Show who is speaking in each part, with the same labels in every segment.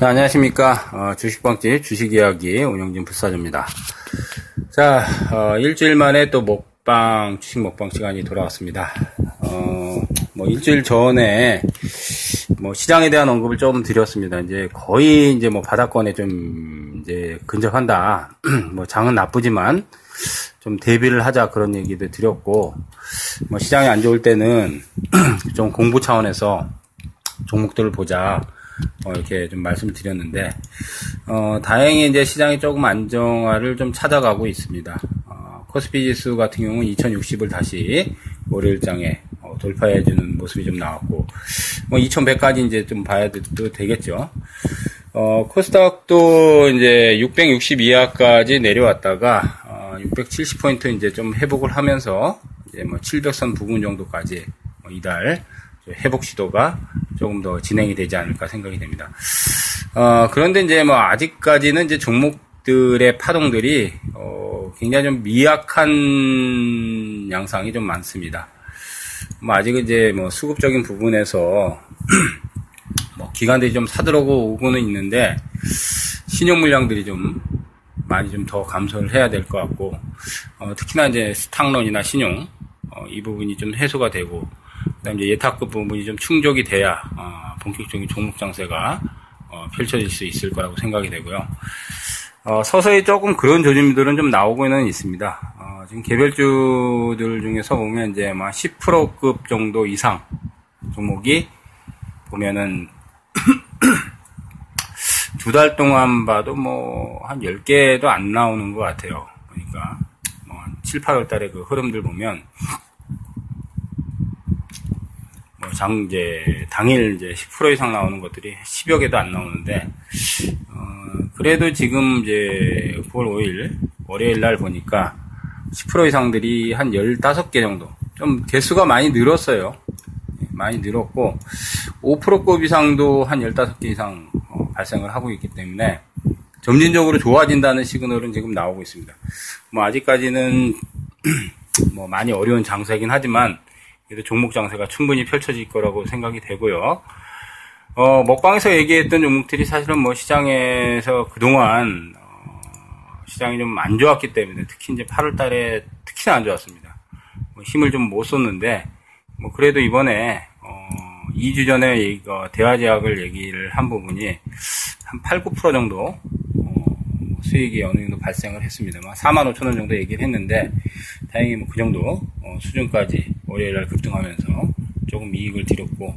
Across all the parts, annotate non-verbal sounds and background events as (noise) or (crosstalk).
Speaker 1: 네, 안녕하십니까. 어, 주식방집 주식이야기 운영진 불사조입니다. 자, 어, 일주일 만에 또 먹방, 주식 먹방 시간이 돌아왔습니다. 어, 뭐 일주일 전에 뭐 시장에 대한 언급을 좀 드렸습니다. 이제 거의 이제 뭐 바닥권에 좀 이제 근접한다. (clears throat) 뭐 장은 나쁘지만 좀 대비를 하자 그런 얘기도 드렸고 뭐 시장이 안 좋을 때는 (clears throat) 좀 공부 차원에서 종목들을 보자. 어, 이렇게 좀 말씀을 드렸는데, 어, 다행히 이제 시장이 조금 안정화를 좀 찾아가고 있습니다. 어, 코스피 지수 같은 경우는 2060을 다시 월요일장에 어, 돌파해주는 모습이 좀 나왔고, 뭐 2100까지 이제 좀 봐야 도 되겠죠. 어, 코스닥도 이제 660 이하까지 내려왔다가, 어, 670 포인트 이제 좀 회복을 하면서, 이제 뭐 700선 부분 정도까지 뭐 이달 회복 시도가 조금 더 진행이 되지 않을까 생각이 됩니다. 어, 그런데 이제 뭐 아직까지는 이제 종목들의 파동들이 어, 굉장히 좀 미약한 양상이 좀 많습니다. 뭐 아직은 이제 뭐 수급적인 부분에서 (clears throat) 뭐 기관들이 좀 사들어오고 오고는 있는데 신용 물량들이 좀 많이 좀 더 감소를 해야 될 것 같고 어, 특히나 이제 스탁론이나 신용 어, 이 부분이 좀 해소가 되고 그다음 이제 예탁급 부분이 좀 충족이 돼야 어, 본격적인 종목 장세가 어, 펼쳐질 수 있을 거라고 생각이 되고요. 어, 서서히 조금 그런 조짐들은 좀 나오고는 있습니다. 어, 지금 개별주들 중에서 보면 이제 막 10%급 정도 이상 종목이 보면은 (clears throat) 두 달 동안 봐도 뭐 한 10개도 안 나오는 것 같아요. 그러니까 뭐 7, 8월 달에 그 흐름들 보면 장, 이제, 당일 이제 10% 이상 나오는 것들이 10여 개도 안 나오는데, 어, 그래도 지금 이제 9월 5일, 월요일 날 보니까 10% 이상들이 한 15개 정도. 좀 개수가 많이 늘었어요. 예, 많이 늘었고, 5%급 이상도 한 15개 이상 어, 발생을 하고 있기 때문에, 점진적으로 좋아진다는 시그널은 지금 나오고 있습니다. 뭐, 아직까지는 (clears throat) 뭐 많이 어려운 장세긴 하지만, 종목 장세가 충분히 펼쳐질 거라고 생각이 되고요. 어, 먹방에서 얘기했던 종목들이 사실은 뭐 시장에서 그동안 어, 시장이 좀 안 좋았기 때문에 특히 이제 8월 달에 특히나 안 좋았습니다. 뭐 힘을 좀 못 썼는데 뭐 그래도 이번에 어, 2주 전에 어, 대화제약을 얘기를 한 부분이 한 8, 9% 정도 수익이 어느 정도 발생을 했습니다만 4만 5천 원 정도 얘기를 했는데 다행히 뭐 그 정도 어, 수준까지 월요일날 급등하면서 조금 이익을 드렸고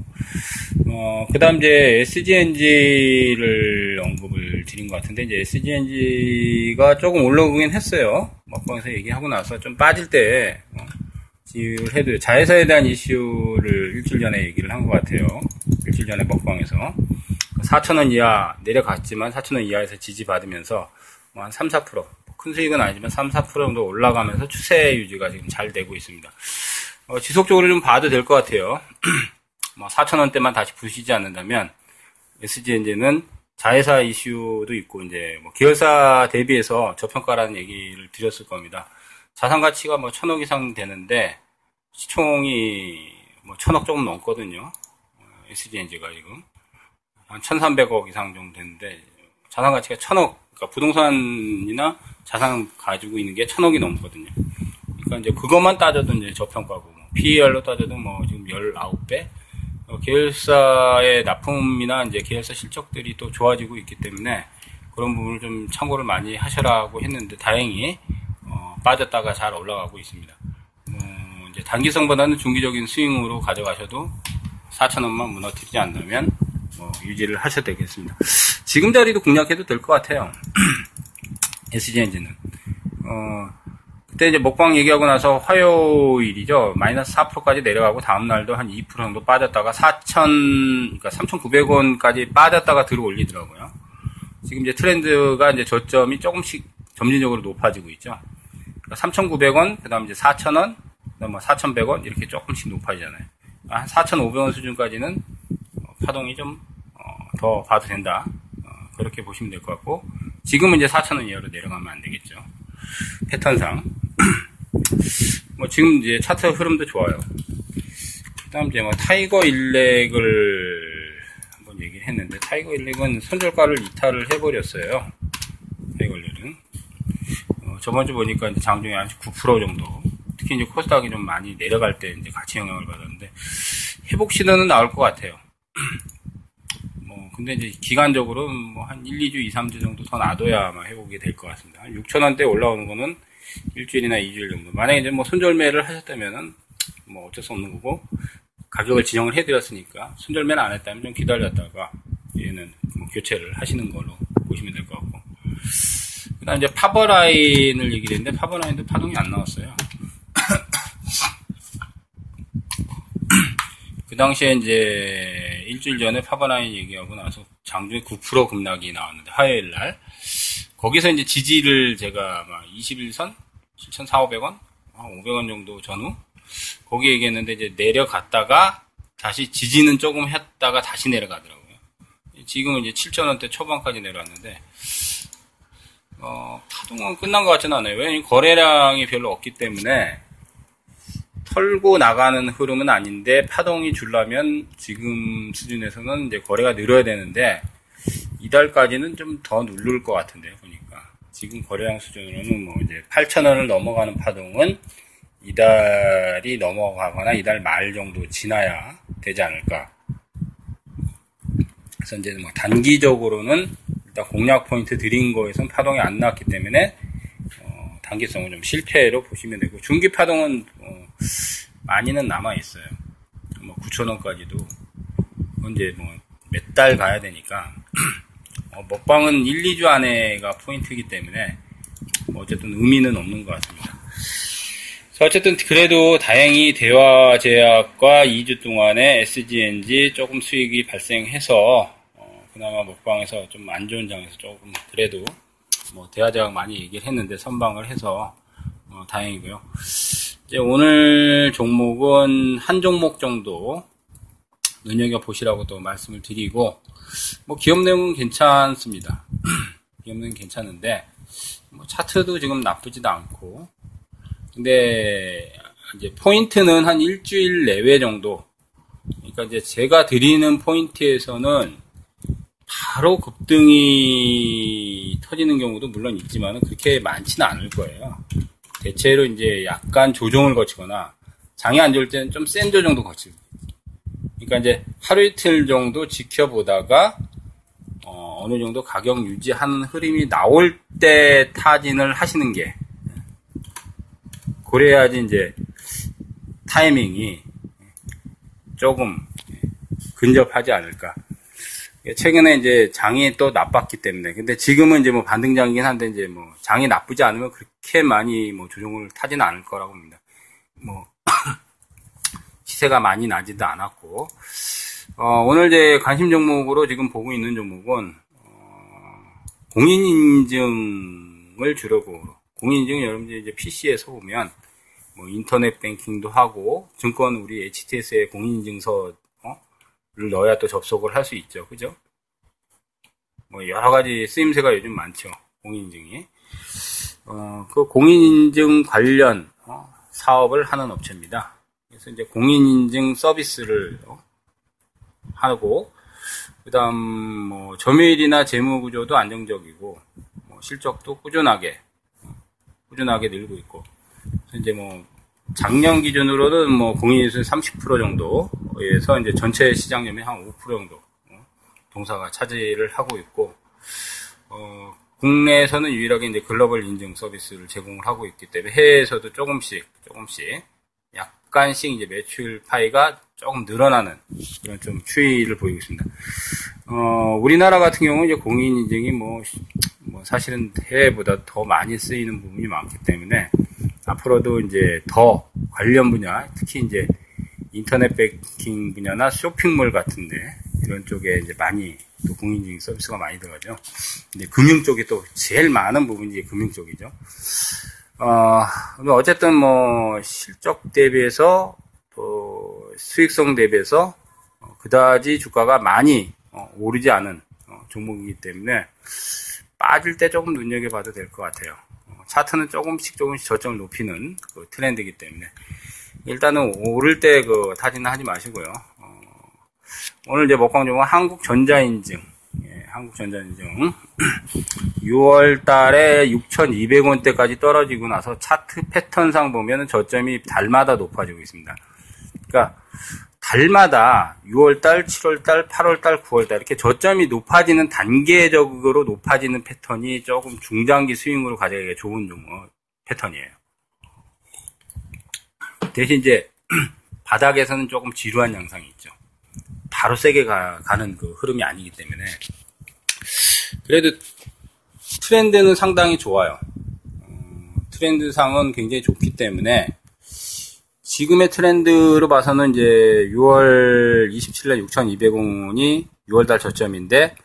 Speaker 1: 어, 그 다음 이제 SGNG를 언급을 드린 것 같은데 이제 SGNG가 조금 올라오긴 했어요. 먹방에서 얘기하고 나서 좀 빠질 때 어, 지휘를 해도 자회사에 대한 이슈를 일주일 전에 얘기를 한 것 같아요. 일주일 전에 먹방에서. 4천원 이하 내려갔지만 4천원 이하에서 지지받으면서 뭐 한 3, 4%. 큰 수익은 아니지만 3, 4% 정도 올라가면서 추세 유지가 지금 잘 되고 있습니다. 어, 지속적으로 좀 봐도 될 것 같아요. (clears throat) 뭐 4천원대만 다시 부시지 않는다면 SGNG는 자회사 이슈도 있고 이제 뭐 계열사 대비해서 저평가라는 얘기를 드렸을 겁니다. 자산 가치가 뭐 천억 이상 되는데 시총이 뭐 천억 조금 넘거든요. SGNG가 지금 한 1,300억 이상 정도 되는데 자산 가치가 천억 그러니까 부동산이나 자산 가지고 있는 게 천억이 넘거든요. 그러니까 이제 그것만 따져도 이제 저평가고, 뭐 PER로 따져도 뭐 지금 19배? 어, 계열사의 납품이나 이제 계열사 실적들이 또 좋아지고 있기 때문에 그런 부분을 좀 참고를 많이 하셔라고 했는데 다행히 어, 빠졌다가 잘 올라가고 있습니다. 어, 이제 단기성보다는 중기적인 스윙으로 가져가셔도 4천원만 무너뜨리지 않는다면 뭐 유지를 하셔도 되겠습니다. 지금 자리도 공략해도 될 것 같아요. (clears throat) SG엔진은. 어, 그때 이제 먹방 얘기하고 나서 화요일이죠. 마이너스 4%까지 내려가고 다음날도 한 2% 정도 빠졌다가 4,000, 그러니까 3,900원까지 빠졌다가 들어 올리더라고요. 지금 이제 트렌드가 이제 저점이 조금씩 점진적으로 높아지고 있죠. 그러니까 3,900원, 그 다음 이제 4,000원, 그 다음 뭐 4,100원, 이렇게 조금씩 높아지잖아요. 한 4,500원 수준까지는 파동이 좀더 어, 봐도 된다. 그렇게 보시면 될 것 같고 지금은 이제 4천원 이하로 내려가면 안 되겠죠. 패턴상 (clears throat) 뭐 지금 이제 차트 흐름도 좋아요. 그다음 이제 뭐 타이거 일렉을 한번 얘기를 했는데 타이거 일렉은 손절가를 이탈을 해버렸어요. 타이거 일렉은 어, 저번 주 보니까 이제 장중에 한 9% 정도 특히 이제 코스닥이 좀 많이 내려갈 때 이제 같이 영향을 받았는데 회복 시도는 나올 것 같아요. (clears throat) 뭐 근데 이제 기간적으로 뭐 한 1, 2주, 2, 3주 정도 더 놔둬야 아마 회복이 될 것 같습니다. 6천 원대 올라오는 거는 일주일이나 2주일 정도. 만약에 이제 뭐 손절매를 하셨다면은 뭐 어쩔 수 없는 거고 가격을 지정을 해드렸으니까 손절매를 안 했다면 좀 기다렸다가 얘는 뭐 교체를 하시는 걸로 보시면 될 것 같고. 그다음 이제 파버라인을 얘기를 했는데 파버라인도 파동이 안 나왔어요. 그 당시에 이제 일주일 전에 파버라인 얘기하고 나서 장중에 9% 급락이 나왔는데 화요일 날 거기서 이제 지지를 제가 아마 21선 7,400원, 500원 정도 전후 거기 얘기했는데 이제 내려갔다가 다시 지지는 조금 했다가 다시 내려가더라고요. 지금은 이제 7,000원대 초반까지 내려왔는데 어, 파동은 끝난 것 같지는 않아요. 왜냐면 거래량이 별로 없기 때문에 털고 나가는 흐름은 아닌데 파동이 줄라면 지금 수준에서는 이제 거래가 늘어야 되는데 이달까지는 좀 더 누를 것 같은데요. 보니까 지금 거래량 수준으로는 뭐 이제 8,000원을 넘어가는 파동은 이달이 넘어가거나 이달 말 정도 지나야 되지 않을까. 그래서 이제 뭐 단기적으로는 일단 공략 포인트 드린 거에선 파동이 안 나왔기 때문에 어, 단기성은 좀 실패로 보시면 되고 중기 파동은 어, 많이는 남아 있어요. 뭐 9,000원까지도 언제 뭐 몇 달 가야 되니까 (clears throat) 어, 먹방은 1, 2주 안에가 포인트이기 때문에 뭐 어쨌든 의미는 없는 것 같습니다. 어쨌든 그래도 다행히 대화제약과 2주 동안에 SGNG 조금 수익이 발생해서 어, 그나마 먹방에서 좀 안 좋은 장에서 조금 그래도 뭐 대화제약 많이 얘기를 했는데 선방을 해서 어, 다행이고요. 이제 오늘 종목은 한 종목 정도 눈여겨 보시라고 또 말씀을 드리고 뭐 기업 내용은 괜찮습니다. (clears throat) 기업 내용 은 괜찮은데 뭐 차트도 지금 나쁘지도 않고 근데 이제 포인트는 한 일주일 내외 정도. 그러니까 이제 제가 드리는 포인트에서는 바로 급등이 터지는 경우도 물론 있지만 그렇게 많지는 않을 거예요. 대체로 이제 약간 조정을 거치거나 장이 안 좋을 때는 좀 센 조정도 거치고. 그러니까 이제 하루 이틀 정도 지켜보다가 어, 느 정도 가격 유지하는 흐름이 나올 때 타진을 하시는 게 그래야지 이제 타이밍이 조금 근접하지 않을까. 최근에 이제 장이 또 나빴기 때문에. 근데 지금은 이제 뭐 반등장이긴 한데 이제 뭐 장이 나쁘지 않으면 그렇게 많이 뭐 조정을 타지는 않을 거라고 봅니다. 뭐 (coughs) 시세가 많이 나지도 않았고. 어, 오늘 제 관심 종목으로 지금 보고 있는 종목은 어, 공인인증을 주려고 공인인증 여러분들 이제 PC에서 보면 뭐 인터넷 뱅킹도 하고 증권 우리 HTS에 공인인증서를 넣어야 또 접속을 할 수 있죠. 그죠? 뭐 여러 가지 쓰임새가 요즘 많죠. 공인인증이. 어, 그 공인인증 관련 어, 사업을 하는 업체입니다. 그래서 이제 공인인증 서비스를 어, 하고 그다음 뭐 점유율이나 재무 구조도 안정적이고 뭐 실적도 꾸준하게 어, 꾸준하게 늘고 있고 이제 뭐 작년 기준으로는 뭐 공인인수 30% 정도에서 이제 전체 시장점이 한5% 정도 어, 동사가 차지를 하고 있고 어, 국내에서는 유일하게 이제 글로벌 인증 서비스를 제공을 하고 있기 때문에 해외에서도 조금씩 조금씩 약간씩 이제 매출 파이가 조금 늘어나는 그런 좀 추이를 보이고 있습니다. 어, 우리나라 같은 경우는 이제 공인 인증이 뭐, 뭐 사실은 해외보다 더 많이 쓰이는 부분이 많기 때문에 앞으로도 이제 더 관련 분야, 특히 이제 인터넷 뱅킹 분야나 쇼핑몰 같은데 이런 쪽에 이제 많이 또 공인중개 서비스가 많이 들어가죠. 근데 금융 쪽이 또 제일 많은 부분이 금융 쪽이죠. 어, 어쨌든 뭐 실적 대비해서 또 수익성 대비해서 어, 그다지 주가가 많이 어, 오르지 않은 어, 종목이기 때문에 빠질 때 조금 눈여겨봐도 될 것 같아요. 차트는 조금씩 조금씩 저점을 높이는 그 트렌드이기 때문에 일단은 오를 때 그 타진은 하지 마시고요. 어, 오늘 이제 먹방 종목은 한국전자인증. 예, 한국전자인증. 6월 (clears throat) 달에 6,200원대까지 떨어지고 나서 차트 패턴상 보면은 저점이 달마다 높아지고 있습니다. 그러니까 달마다 6월달, 7월달, 8월달, 9월달 이렇게 저점이 높아지는 단계적으로 높아지는 패턴이 조금 중장기 스윙으로 가져가기가 좋은 종목 패턴이에요. 대신 이제 (clears throat) 바닥에서는 조금 지루한 양상이 있죠. 바로 세게 가, 가는 그 흐름이 아니기 때문에 그래도 트렌드는 상당히 좋아요. 어, 트렌드상은 굉장히 좋기 때문에 지금의 트렌드로 봐서는 이제 6월 27일 6,200원이 6월 달 저점인데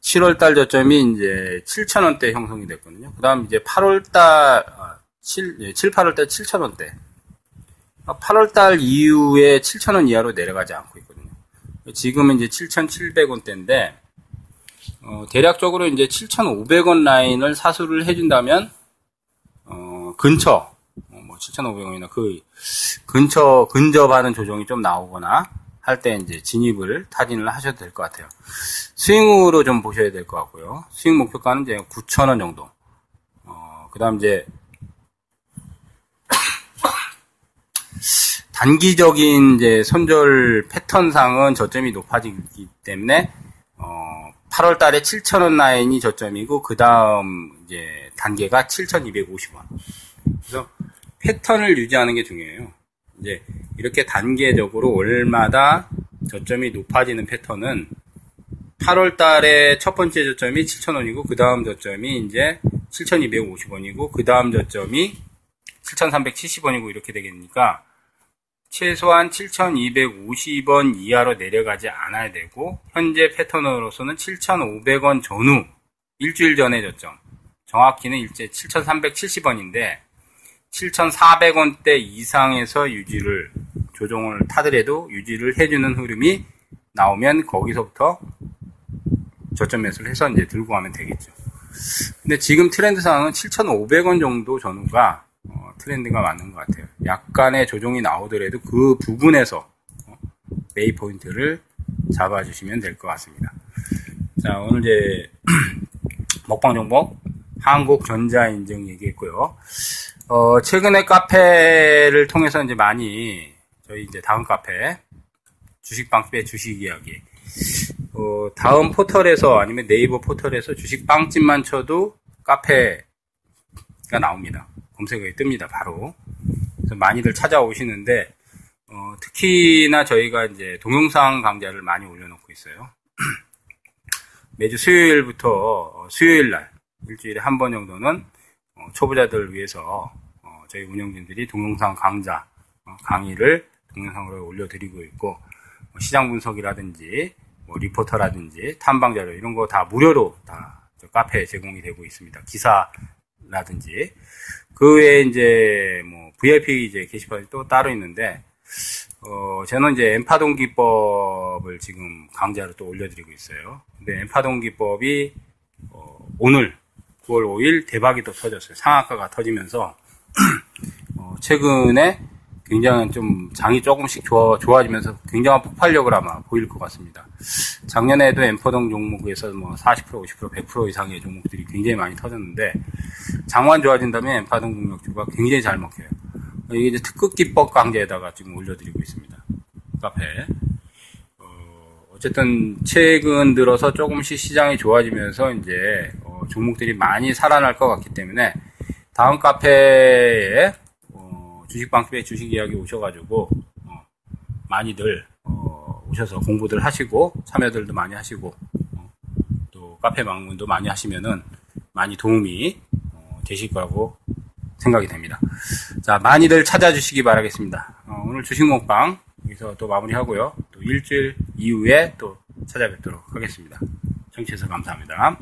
Speaker 1: 7월 달 저점이 이제 7,000원대 형성이 됐거든요. 그 다음 이제 8월 달, 7, 7, 8월 달 7,000원대. 8월 달 이후에 7,000원 이하로 내려가지 않고 있거든요. 지금은 이제 7,700원대인데, 어, 대략적으로 이제 7,500원 라인을 사수를 해준다면, 어, 근처, 7,500원이나 그 근처, 근접하는 조정이 좀 나오거나 할 때 이제 진입을 타진을 하셔도 될 것 같아요. 스윙으로 좀 보셔야 될 것 같고요. 스윙 목표가는 이제 9,000원 정도. 어, 그 다음 이제 (coughs) 단기적인 이제 손절 패턴상은 저점이 높아지기 때문에 어, 8월 달에 7,000원 라인이 저점이고 그 다음 이제 단계가 7,250원. 그래서 패턴을 유지하는 게 중요해요. 이제 이렇게 단계적으로 월마다 저점이 높아지는 패턴은 8월 달에 첫 번째 저점이 7,000원이고 그 다음 저점이 이제 7,250원이고 그 다음 저점이 7,370원이고 이렇게 되겠으니까 최소한 7,250원 이하로 내려가지 않아야 되고 현재 패턴으로서는 7,500원 전후 일주일 전의 저점 정확히는 일제 7,370원인데 7,400원대 이상에서 유지를 조정을 타더라도 유지를 해주는 흐름이 나오면 거기서부터 저점 매수를 해서 이제 들고 가면 되겠죠. 근데 지금 트렌드 상황은 7,500원 정도 전후가 어, 트렌드가 맞는 것 같아요. 약간의 조정이 나오더라도 그 부분에서 어, 메이 포인트를 잡아주시면 될 것 같습니다. 자, 오늘 이제 (clears throat) 먹방 종목 한국전자인증 얘기했고요. 어, 최근에 카페를 통해서 이제 많이 저희 이제 다음 카페 주식빵집의 주식 이야기 어, 다음 포털에서 아니면 네이버 포털에서 주식 빵집만 쳐도 카페가 나옵니다. 검색어에 뜹니다. 바로 그래서 많이들 찾아오시는데 어, 특히나 저희가 이제 동영상 강좌를 많이 올려놓고 있어요. (clears throat) 매주 수요일부터 어, 수요일 날 일주일에 한 번 정도는 어, 초보자들을 위해서 어, 저희 운영진들이 동영상 강좌 어, 강의를 동영상으로 올려드리고 있고 뭐 시장 분석이라든지 뭐 리포터라든지 탐방 자료 이런 거 다 무료로 다 카페에 제공이 되고 있습니다. 기사라든지 그 외에 이제 뭐 VIP 이제 게시판이 또 따로 있는데 어 저는 이제 엠파동 기법을 지금 강좌로 또 올려드리고 있어요. 근데 엠파동 기법이 어 오늘 9월 5일 대박이 또 터졌어요. 상한가가 터지면서 (clears throat) 어, 최근에 굉장히 좀 장이 조금씩 좋아, 좋아지면서 굉장한 폭발력을 아마 보일 것 같습니다. 작년에도 엠퍼동 종목에서 뭐 40%, 50%, 100% 이상의 종목들이 굉장히 많이 터졌는데 장만 좋아진다면 엠파동 공력주가 굉장히 잘 먹혀요. 이게 이제 특급 기법 강좌에다가 지금 올려드리고 있습니다. 카페에. 어, 어쨌든 최근 들어서 조금씩 시장이 좋아지면서 이제 어, 종목들이 많이 살아날 것 같기 때문에 다음 카페에 어, 주식방집에 주식 이야기 오셔가지고 어, 많이들 어, 오셔서 공부들 하시고 참여들도 많이 하시고 어, 또 카페 방문도 많이 하시면은 많이 도움이 어, 되실 거라고 생각이 됩니다. 자 많이들 찾아주시기 바라겠습니다. 어, 오늘 주식 먹방 여기서 또 마무리하고요. 또 일주일 이후에 또 찾아뵙도록 하겠습니다. 청취해서 감사합니다.